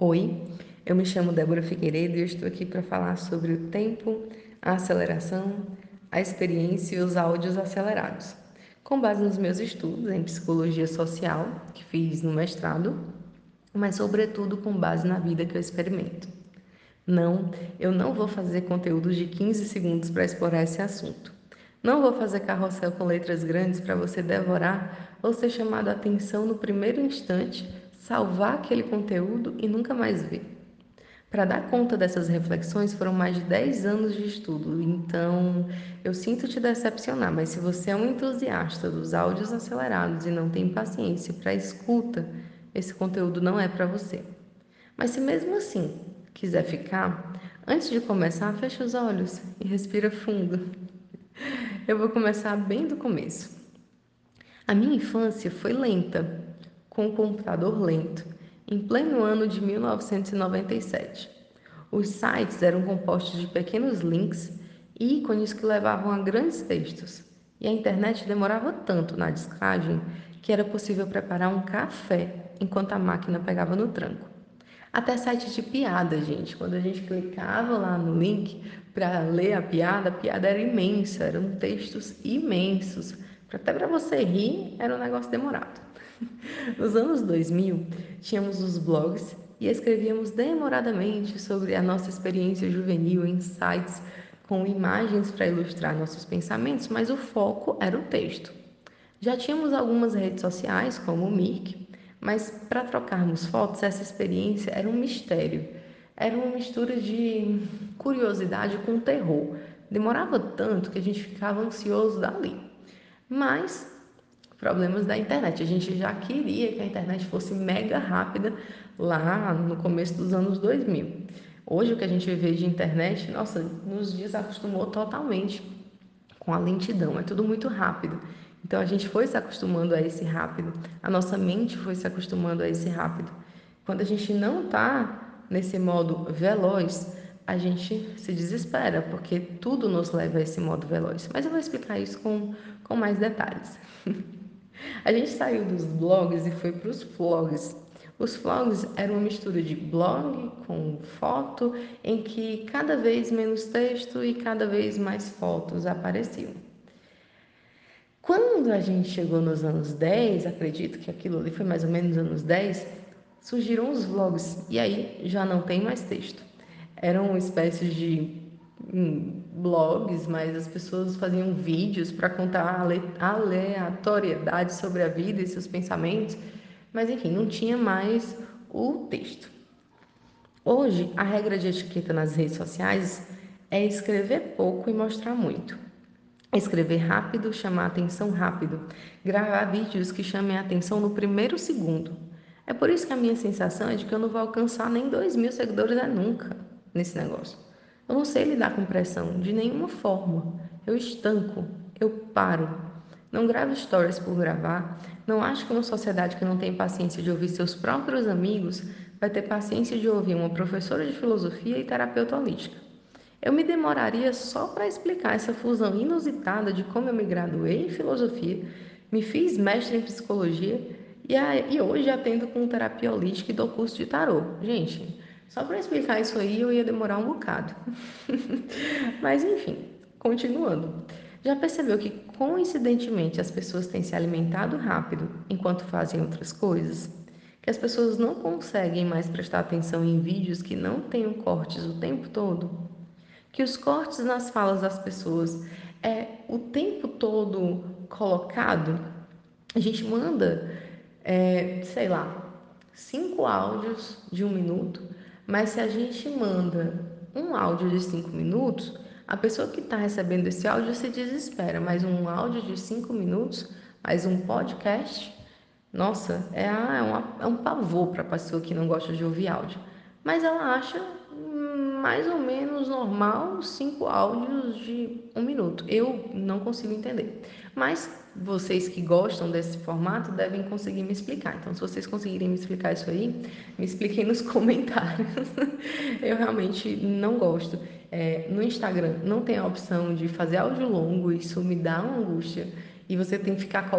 Oi, eu me chamo Débora Figueiredo e estou aqui para falar sobre o tempo, a aceleração, a experiência e os áudios acelerados, com base nos meus estudos em psicologia social, que fiz no mestrado, mas sobretudo com base na vida que eu experimento. Não, eu não vou fazer conteúdos de 15 segundos para explorar esse assunto. Não vou fazer carrossel com letras grandes para você devorar ou ser chamado a atenção no primeiro instante salvar aquele conteúdo e nunca mais ver. Para dar conta dessas reflexões foram mais de 10 anos de estudo, então eu sinto te decepcionar, mas se você é um entusiasta dos áudios acelerados e não tem paciência para escuta, esse conteúdo não é para você. Mas se mesmo assim quiser ficar, antes de começar, feche os olhos e respira fundo. Eu vou começar bem do começo. A minha infância foi lenta, com um computador lento, em pleno ano de 1997. Os sites eram compostos de pequenos links e ícones que levavam a grandes textos, e a internet demorava tanto na descagem que era possível preparar um café enquanto a máquina pegava no tranco. Até sites de piada, gente. Quando a gente clicava lá no link para ler a piada, a piada era imensa, eram textos imensos. Até para você rir, era um negócio demorado. Nos anos 2000, tínhamos os blogs e escrevíamos demoradamente sobre a nossa experiência juvenil em sites com imagens para ilustrar nossos pensamentos, mas o foco era o texto. Já tínhamos algumas redes sociais, como o Mirk, mas para trocarmos fotos, essa experiência era um mistério. Era uma mistura de curiosidade com terror. Demorava tanto que a gente ficava ansioso dali. Mas problemas da internet. A gente já queria que a internet fosse mega rápida lá no começo dos anos 2000. Hoje o que a gente vê de internet, nossa, nos desacostumou totalmente com a lentidão. É tudo muito rápido. Então a gente foi se acostumando a esse rápido. A nossa mente foi se acostumando a esse rápido. Quando a gente não está nesse modo veloz, a gente se desespera, porque tudo nos leva a esse modo veloz. Mas eu vou explicar isso com, com mais detalhes. A gente saiu dos blogs e foi para os vlogs. Os vlogs eram uma mistura de blog com foto, em que cada vez menos texto e cada vez mais fotos apareciam. Quando a gente chegou nos anos 10, acredito que aquilo ali foi mais ou menos anos 10, surgiram os vlogs e aí já não tem mais texto. Eram espécies de blogs, mas as pessoas faziam vídeos para contar aleatoriedade sobre a vida e seus pensamentos, mas enfim, não tinha mais o texto. Hoje, a regra de etiqueta nas redes sociais é escrever pouco e mostrar muito. Escrever rápido, chamar atenção rápido, gravar vídeos que chamem a atenção no primeiro segundo. É por isso que a minha sensação é de que eu não vou alcançar nem dois mil seguidores é nunca nesse negócio. Eu não sei lidar com pressão de nenhuma forma. Eu estanco, eu paro. Não gravo stories por gravar. Não acho que uma sociedade que não tem paciência de ouvir seus próprios amigos vai ter paciência de ouvir uma professora de filosofia e terapeuta holística. Eu me demoraria só para explicar essa fusão inusitada de como eu me graduei em filosofia, me fiz mestre em psicologia e, e hoje atendo com terapia holística e dou curso de tarô. Gente, só para explicar isso aí eu ia demorar um bocado. Mas enfim, continuando. Já percebeu que coincidentemente as pessoas têm se alimentado rápido enquanto fazem outras coisas? Que as pessoas não conseguem mais prestar atenção em vídeos que não tenham cortes o tempo todo? Que os cortes nas falas das pessoas é o tempo todo colocado? A gente manda, é, sei lá, cinco áudios de um minuto mas se a gente manda um áudio de cinco minutos, a pessoa que está recebendo esse áudio se desespera. Mas um áudio de cinco minutos, mais um podcast, nossa, é, é, uma, é um pavor para a pessoa que não gosta de ouvir áudio. Mas ela acha mais ou menos normal cinco áudios de um minuto. Eu não consigo entender. Mas vocês que gostam desse formato devem conseguir me explicar. Então, se vocês conseguirem me explicar isso aí, me expliquem nos comentários. Eu realmente não gosto. É, no Instagram não tem a opção de fazer áudio longo, isso me dá uma angústia. E você tem que ficar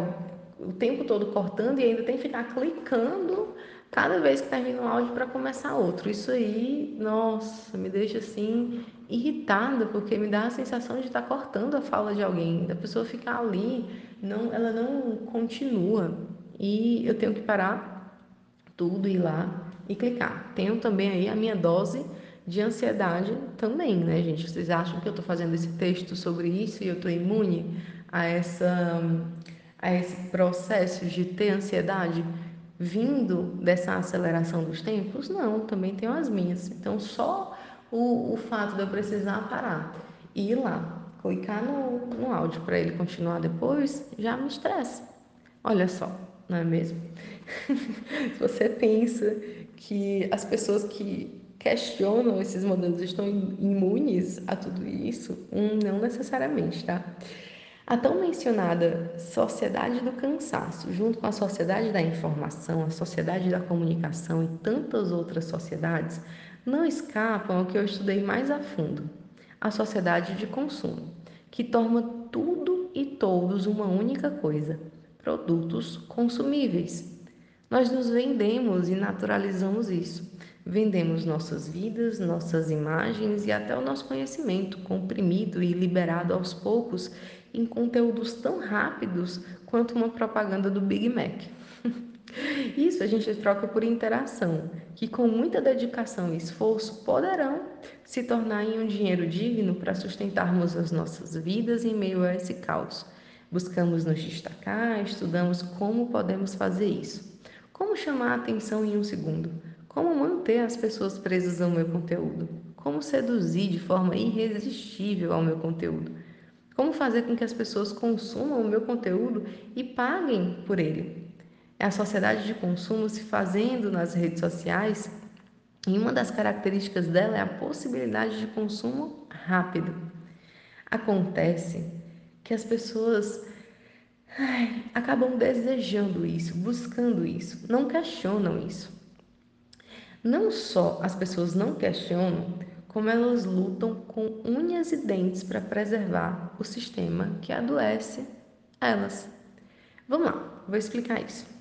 o tempo todo cortando e ainda tem que ficar clicando cada vez que termina um áudio para começar outro. Isso aí, nossa, me deixa assim irritada, porque me dá a sensação de estar tá cortando a fala de alguém, da pessoa ficar ali, não, ela não continua. E eu tenho que parar tudo, ir lá e clicar. Tenho também aí a minha dose de ansiedade também, né, gente? Vocês acham que eu estou fazendo esse texto sobre isso e eu estou imune a essa a esse processo de ter ansiedade vindo dessa aceleração dos tempos? Não, também tenho as minhas. Então, só o, o fato de eu precisar parar e ir lá, clicar no, no áudio para ele continuar depois, já me estressa. Olha só, não é mesmo? Se você pensa que as pessoas que questionam esses modelos estão imunes a tudo isso? Hum, não necessariamente, tá? A tão mencionada sociedade do cansaço, junto com a sociedade da informação, a sociedade da comunicação e tantas outras sociedades, não escapam ao que eu estudei mais a fundo: a sociedade de consumo, que torna tudo e todos uma única coisa: produtos consumíveis. Nós nos vendemos e naturalizamos isso. Vendemos nossas vidas, nossas imagens e até o nosso conhecimento, comprimido e liberado aos poucos em conteúdos tão rápidos quanto uma propaganda do Big Mac. Isso a gente troca por interação, que com muita dedicação e esforço poderão se tornar em um dinheiro digno para sustentarmos as nossas vidas em meio a esse caos. Buscamos nos destacar, estudamos como podemos fazer isso. Como chamar a atenção em um segundo? Como manter as pessoas presas ao meu conteúdo? Como seduzir de forma irresistível ao meu conteúdo? Como fazer com que as pessoas consumam o meu conteúdo e paguem por ele? É a sociedade de consumo se fazendo nas redes sociais e uma das características dela é a possibilidade de consumo rápido. Acontece que as pessoas ai, acabam desejando isso, buscando isso, não questionam isso. Não só as pessoas não questionam, como elas lutam com unhas e dentes para preservar o sistema que adoece elas. Vamos lá, vou explicar isso.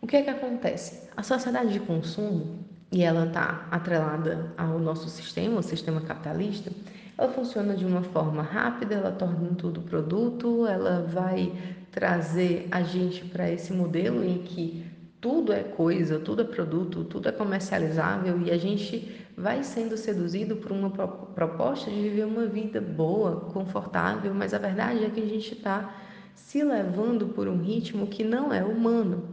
O que é que acontece? A sociedade de consumo, e ela está atrelada ao nosso sistema, o sistema capitalista, ela funciona de uma forma rápida, ela torna tudo produto, ela vai trazer a gente para esse modelo em que tudo é coisa, tudo é produto, tudo é comercializável e a gente vai sendo seduzido por uma proposta de viver uma vida boa, confortável, mas a verdade é que a gente está se levando por um ritmo que não é humano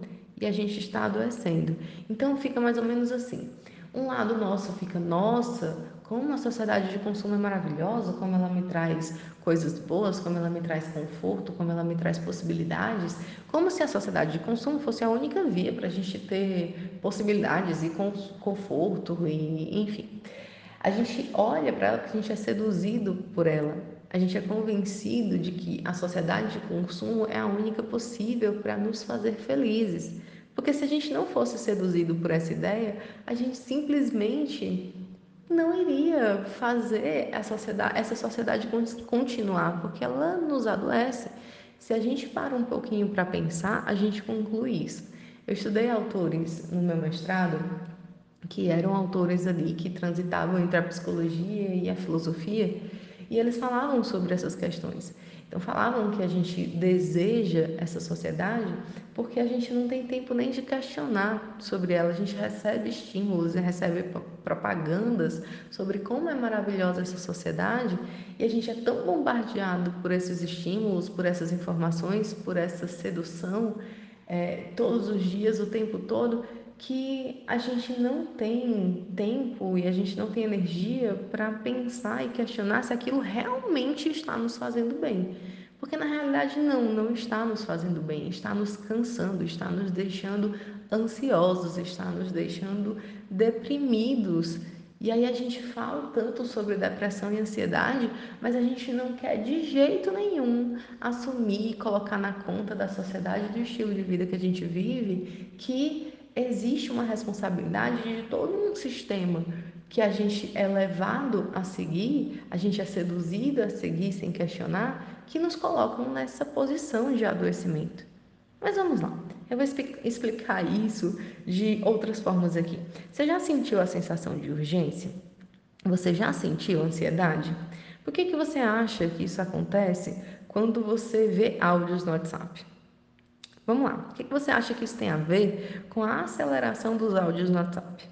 e a gente está adoecendo. Então fica mais ou menos assim. Um lado nosso fica, nossa, como a sociedade de consumo é maravilhosa, como ela me traz coisas boas, como ela me traz conforto, como ela me traz possibilidades, como se a sociedade de consumo fosse a única via para a gente ter possibilidades e conforto e enfim. A gente olha para ela a gente é seduzido por ela. A gente é convencido de que a sociedade de consumo é a única possível para nos fazer felizes. Porque se a gente não fosse seduzido por essa ideia, a gente simplesmente não iria fazer essa sociedade, essa sociedade continuar, porque ela nos adoece. Se a gente para um pouquinho para pensar, a gente conclui isso. Eu estudei autores no meu mestrado que eram autores ali que transitavam entre a psicologia e a filosofia, e eles falavam sobre essas questões. Então, falavam que a gente deseja essa sociedade porque a gente não tem tempo nem de questionar sobre ela. A gente recebe estímulos e recebe propagandas sobre como é maravilhosa essa sociedade e a gente é tão bombardeado por esses estímulos, por essas informações, por essa sedução é, todos os dias, o tempo todo, que a gente não tem tempo e a gente não tem energia para pensar e questionar se aquilo realmente está nos fazendo bem. Porque na realidade não, não está nos fazendo bem, está nos cansando, está nos deixando ansiosos, está nos deixando deprimidos. E aí a gente fala tanto sobre depressão e ansiedade, mas a gente não quer de jeito nenhum assumir e colocar na conta da sociedade do estilo de vida que a gente vive que existe uma responsabilidade de todo um sistema que a gente é levado a seguir, a gente é seduzido a seguir sem questionar, que nos colocam nessa posição de adoecimento. Mas vamos lá. Eu vou explicar isso de outras formas aqui. Você já sentiu a sensação de urgência? Você já sentiu ansiedade? Por que, que você acha que isso acontece quando você vê áudios no WhatsApp? Vamos lá. O que, você acha que isso tem a ver com a aceleração dos áudios no WhatsApp?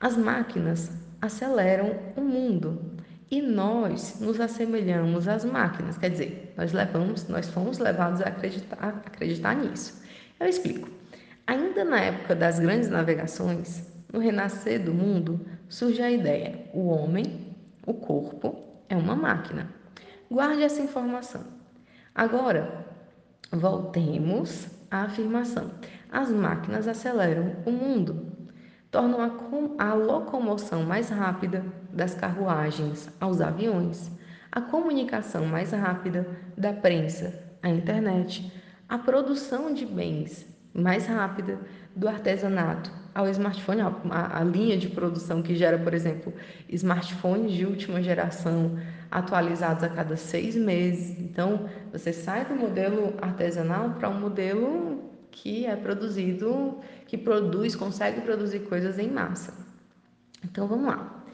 As máquinas aceleram o mundo e nós nos assemelhamos às máquinas. Quer dizer, nós levamos, nós fomos levados a acreditar, acreditar nisso. Eu explico. Ainda na época das grandes navegações, no renascer do mundo, surge a ideia: o homem, o corpo, é uma máquina. Guarde essa informação. Agora, voltemos à afirmação: as máquinas aceleram o mundo, tornam a, a locomoção mais rápida das carruagens aos aviões, a comunicação mais rápida da prensa à internet, a produção de bens mais rápida do artesanato ao smartphone, a, a, linha de produção que gera, por exemplo, smartphones de última geração atualizados a cada seis meses. Então, você sai do modelo artesanal para um modelo que é produzido, que produz, consegue produzir coisas em massa. Então, vamos lá.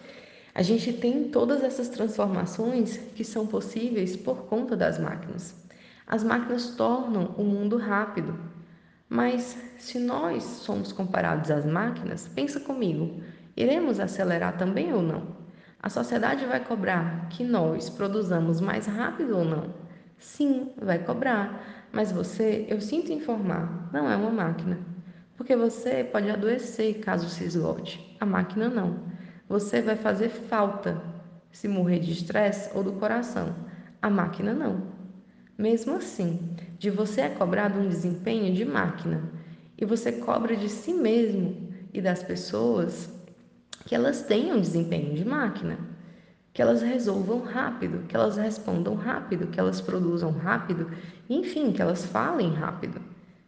A gente tem todas essas transformações que são possíveis por conta das máquinas. As máquinas tornam o mundo rápido, mas se nós somos comparados às máquinas, pensa comigo, iremos acelerar também ou não? A sociedade vai cobrar que nós produzamos mais rápido ou não? Sim, vai cobrar, mas você, eu sinto informar, não é uma máquina. Porque você pode adoecer caso se esgote, a máquina não. Você vai fazer falta se morrer de estresse ou do coração, a máquina não. Mesmo assim, de você é cobrado um desempenho de máquina e você cobra de si mesmo e das pessoas que elas tenham desempenho de máquina, que elas resolvam rápido, que elas respondam rápido, que elas produzam rápido, enfim, que elas falem rápido.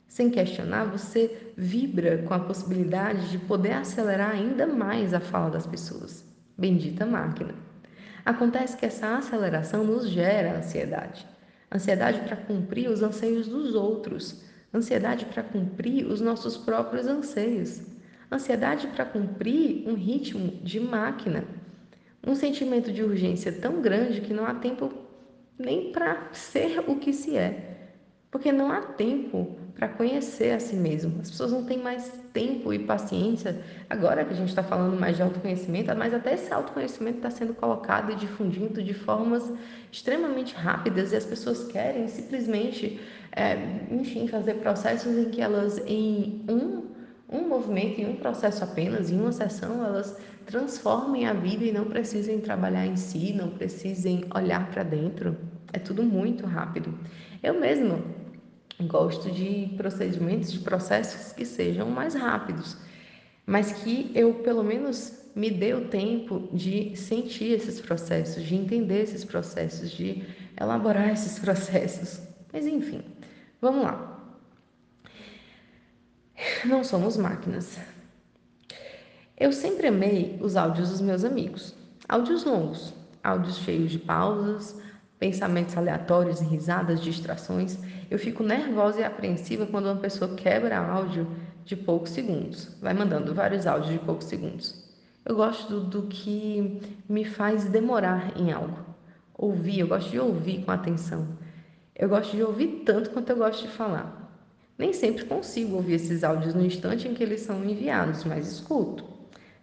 Sem questionar, você vibra com a possibilidade de poder acelerar ainda mais a fala das pessoas. Bendita máquina. Acontece que essa aceleração nos gera ansiedade ansiedade para cumprir os anseios dos outros, ansiedade para cumprir os nossos próprios anseios, ansiedade para cumprir um ritmo de máquina, um sentimento de urgência tão grande que não há tempo nem para ser o que se é, porque não há tempo para conhecer a si mesmo. As pessoas não têm mais tempo e paciência. Agora que a gente está falando mais de autoconhecimento, mas até esse autoconhecimento está sendo colocado e difundido de formas extremamente rápidas e as pessoas querem simplesmente, é, enfim, fazer processos em que elas, em um, um movimento, em um processo apenas, em uma sessão, elas transformem a vida e não precisem trabalhar em si, não precisem olhar para dentro. É tudo muito rápido. Eu mesma Gosto de procedimentos, de processos que sejam mais rápidos, mas que eu pelo menos me dê o tempo de sentir esses processos, de entender esses processos, de elaborar esses processos. Mas enfim, vamos lá. Não somos máquinas. Eu sempre amei os áudios dos meus amigos. Áudios longos, áudios cheios de pausas, pensamentos aleatórios risadas, distrações. Eu fico nervosa e apreensiva quando uma pessoa quebra áudio de poucos segundos, vai mandando vários áudios de poucos segundos. Eu gosto do, do que me faz demorar em algo. Ouvir, eu gosto de ouvir com atenção. Eu gosto de ouvir tanto quanto eu gosto de falar. Nem sempre consigo ouvir esses áudios no instante em que eles são enviados, mas escuto.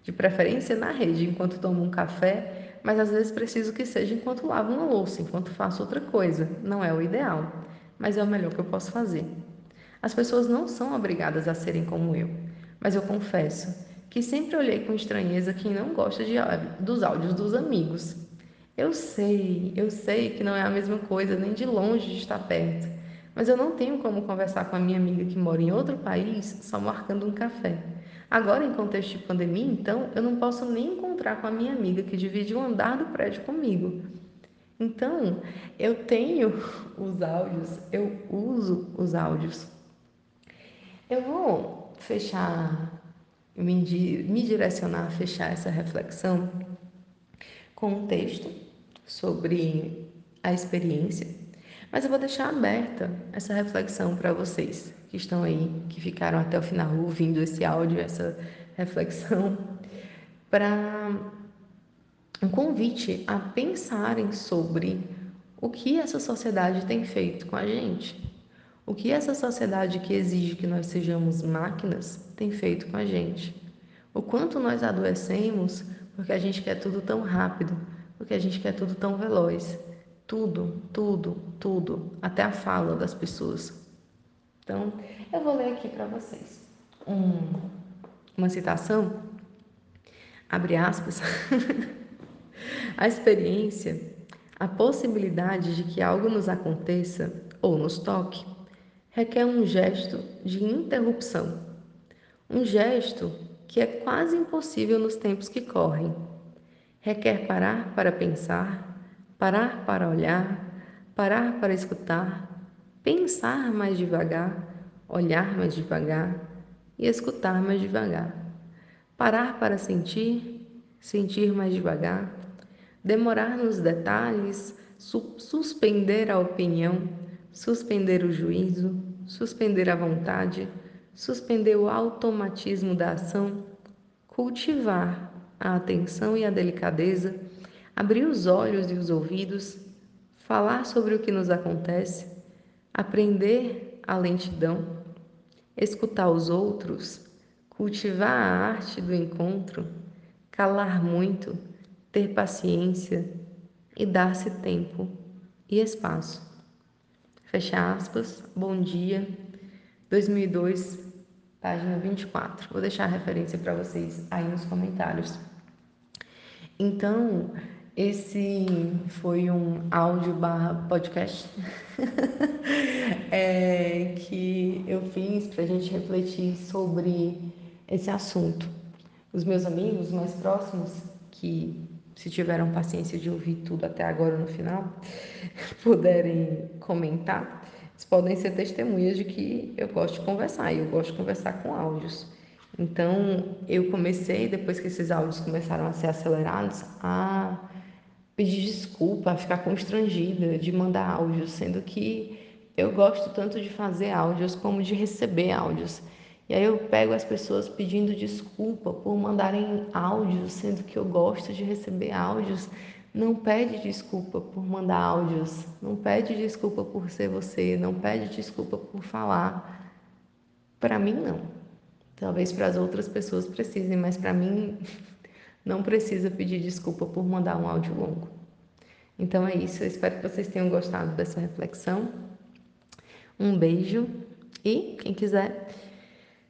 De preferência na rede, enquanto tomo um café mas às vezes preciso que seja enquanto lavo uma louça, enquanto faço outra coisa. Não é o ideal, mas é o melhor que eu posso fazer. As pessoas não são obrigadas a serem como eu, mas eu confesso que sempre olhei com estranheza quem não gosta de, dos áudios dos amigos. Eu sei, eu sei que não é a mesma coisa, nem de longe de estar perto, mas eu não tenho como conversar com a minha amiga que mora em outro país só marcando um café. Agora, em contexto de pandemia, então, eu não posso nem encontrar com a minha amiga que divide o um andar do prédio comigo. Então, eu tenho os áudios, eu uso os áudios. Eu vou fechar, me, me direcionar a fechar essa reflexão com um texto sobre a experiência, mas eu vou deixar aberta essa reflexão para vocês. que estão aí, que ficaram até o final ouvindo esse áudio, essa reflexão, para um convite a pensarem sobre o que essa sociedade tem feito com a gente. O que essa sociedade que exige que nós sejamos máquinas tem feito com a gente. O quanto nós adoecemos porque a gente quer tudo tão rápido, porque a gente quer tudo tão veloz. Tudo, tudo, tudo, até a fala das pessoas. Então, eu vou ler aqui para vocês um, uma citação, abre aspas. a experiência, a possibilidade de que algo nos aconteça ou nos toque, requer um gesto de interrupção. Um gesto que é quase impossível nos tempos que correm. Requer parar para pensar, parar para olhar, parar para escutar, pensar mais devagar, olhar mais devagar e escutar mais devagar. Parar para sentir, sentir mais devagar, demorar nos detalhes, su suspender a opinião, suspender o juízo, suspender a vontade, suspender o automatismo da ação, cultivar a atenção e a delicadeza, abrir os olhos e os ouvidos, falar sobre o que nos acontece, aprender a lentidão, escutar os outros, cultivar a arte do encontro, calar muito, ter paciência e dar-se tempo e espaço. Fecha aspas, bom dia, 2002, página 24. Vou deixar a referência para vocês aí nos comentários. Então, esse foi um áudio barra podcast é, que eu fiz para a gente refletir sobre esse assunto. Os meus amigos mais próximos, que se tiveram paciência de ouvir tudo até agora no final, puderem comentar, eles podem ser testemunhas de que eu gosto de conversar e eu gosto de conversar com áudios. Então, eu comecei, depois que esses áudios começaram a ser acelerados, a pedir desculpa, ficar constrangida de mandar áudios, sendo que eu gosto tanto de fazer áudios como de receber áudios. E aí eu pego as pessoas pedindo desculpa por mandarem áudios, sendo que eu gosto de receber áudios. Não pede desculpa por mandar áudios, não pede desculpa por ser você, não pede desculpa por falar. Para mim, não. Talvez para as outras pessoas precisem, mas para mim não precisa pedir desculpa por mandar um áudio longo. Então é isso, eu espero que vocês tenham gostado dessa reflexão. Um beijo e quem quiser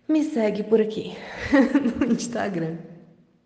me segue por aqui no Instagram.